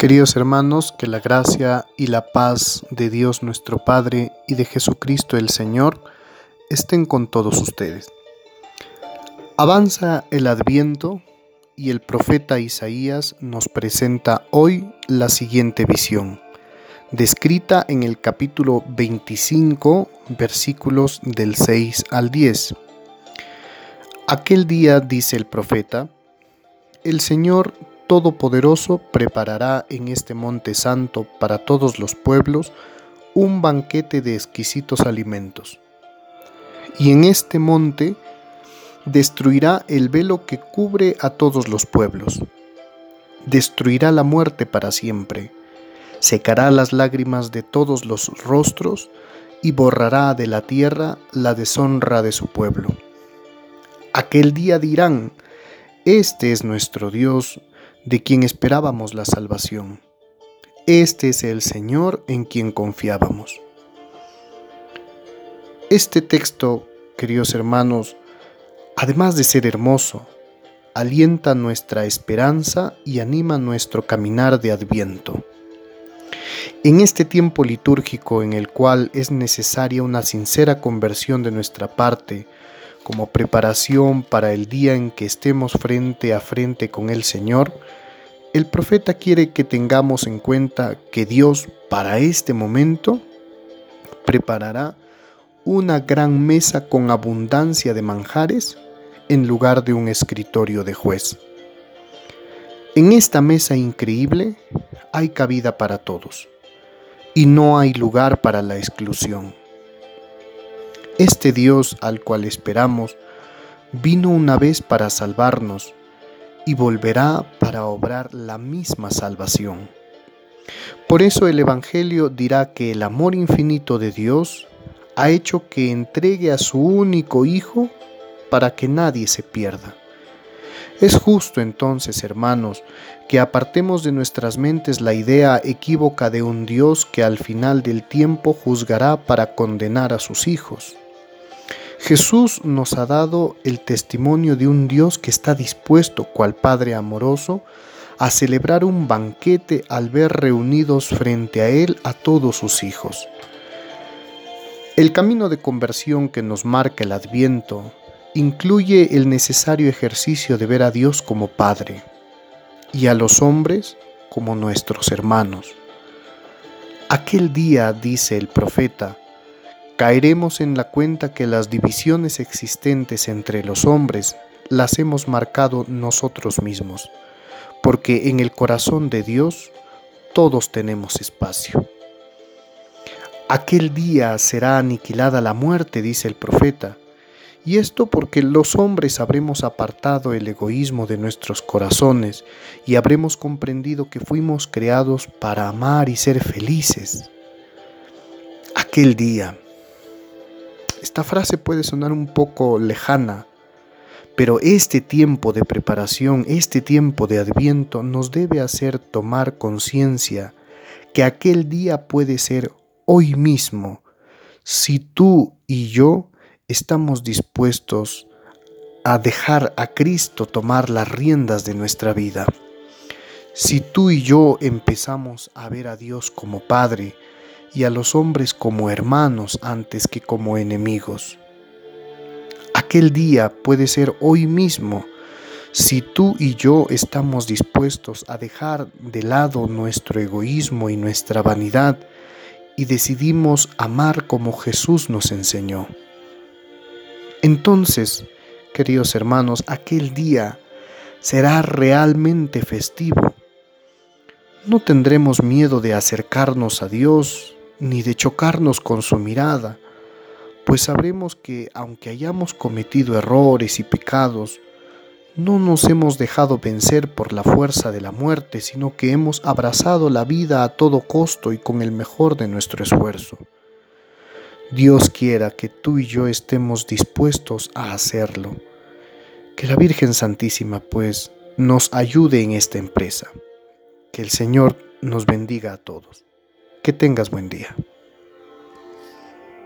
Queridos hermanos, que la gracia y la paz de Dios nuestro Padre y de Jesucristo el Señor estén con todos ustedes. Avanza el adviento y el profeta Isaías nos presenta hoy la siguiente visión, descrita en el capítulo 25, versículos del 6 al 10. Aquel día, dice el profeta, el Señor Todopoderoso preparará en este monte santo para todos los pueblos un banquete de exquisitos alimentos. Y en este monte destruirá el velo que cubre a todos los pueblos. Destruirá la muerte para siempre. Secará las lágrimas de todos los rostros y borrará de la tierra la deshonra de su pueblo. Aquel día dirán, Este es nuestro Dios, de quien esperábamos la salvación. Este es el Señor en quien confiábamos. Este texto, queridos hermanos, además de ser hermoso, alienta nuestra esperanza y anima nuestro caminar de adviento. En este tiempo litúrgico en el cual es necesaria una sincera conversión de nuestra parte, como preparación para el día en que estemos frente a frente con el Señor, el profeta quiere que tengamos en cuenta que Dios para este momento preparará una gran mesa con abundancia de manjares en lugar de un escritorio de juez. En esta mesa increíble hay cabida para todos y no hay lugar para la exclusión. Este Dios al cual esperamos vino una vez para salvarnos y volverá para obrar la misma salvación. Por eso el Evangelio dirá que el amor infinito de Dios ha hecho que entregue a su único Hijo para que nadie se pierda. Es justo entonces, hermanos, que apartemos de nuestras mentes la idea equívoca de un Dios que al final del tiempo juzgará para condenar a sus hijos. Jesús nos ha dado el testimonio de un Dios que está dispuesto, cual Padre amoroso, a celebrar un banquete al ver reunidos frente a Él a todos sus hijos. El camino de conversión que nos marca el Adviento incluye el necesario ejercicio de ver a Dios como Padre y a los hombres como nuestros hermanos. Aquel día, dice el profeta, caeremos en la cuenta que las divisiones existentes entre los hombres las hemos marcado nosotros mismos, porque en el corazón de Dios todos tenemos espacio. Aquel día será aniquilada la muerte, dice el profeta, y esto porque los hombres habremos apartado el egoísmo de nuestros corazones y habremos comprendido que fuimos creados para amar y ser felices. Aquel día esta frase puede sonar un poco lejana, pero este tiempo de preparación, este tiempo de adviento nos debe hacer tomar conciencia que aquel día puede ser hoy mismo si tú y yo estamos dispuestos a dejar a Cristo tomar las riendas de nuestra vida. Si tú y yo empezamos a ver a Dios como Padre, y a los hombres como hermanos antes que como enemigos. Aquel día puede ser hoy mismo si tú y yo estamos dispuestos a dejar de lado nuestro egoísmo y nuestra vanidad y decidimos amar como Jesús nos enseñó. Entonces, queridos hermanos, aquel día será realmente festivo. No tendremos miedo de acercarnos a Dios ni de chocarnos con su mirada, pues sabremos que aunque hayamos cometido errores y pecados, no nos hemos dejado vencer por la fuerza de la muerte, sino que hemos abrazado la vida a todo costo y con el mejor de nuestro esfuerzo. Dios quiera que tú y yo estemos dispuestos a hacerlo. Que la Virgen Santísima, pues, nos ayude en esta empresa. Que el Señor nos bendiga a todos. Que tengas buen día.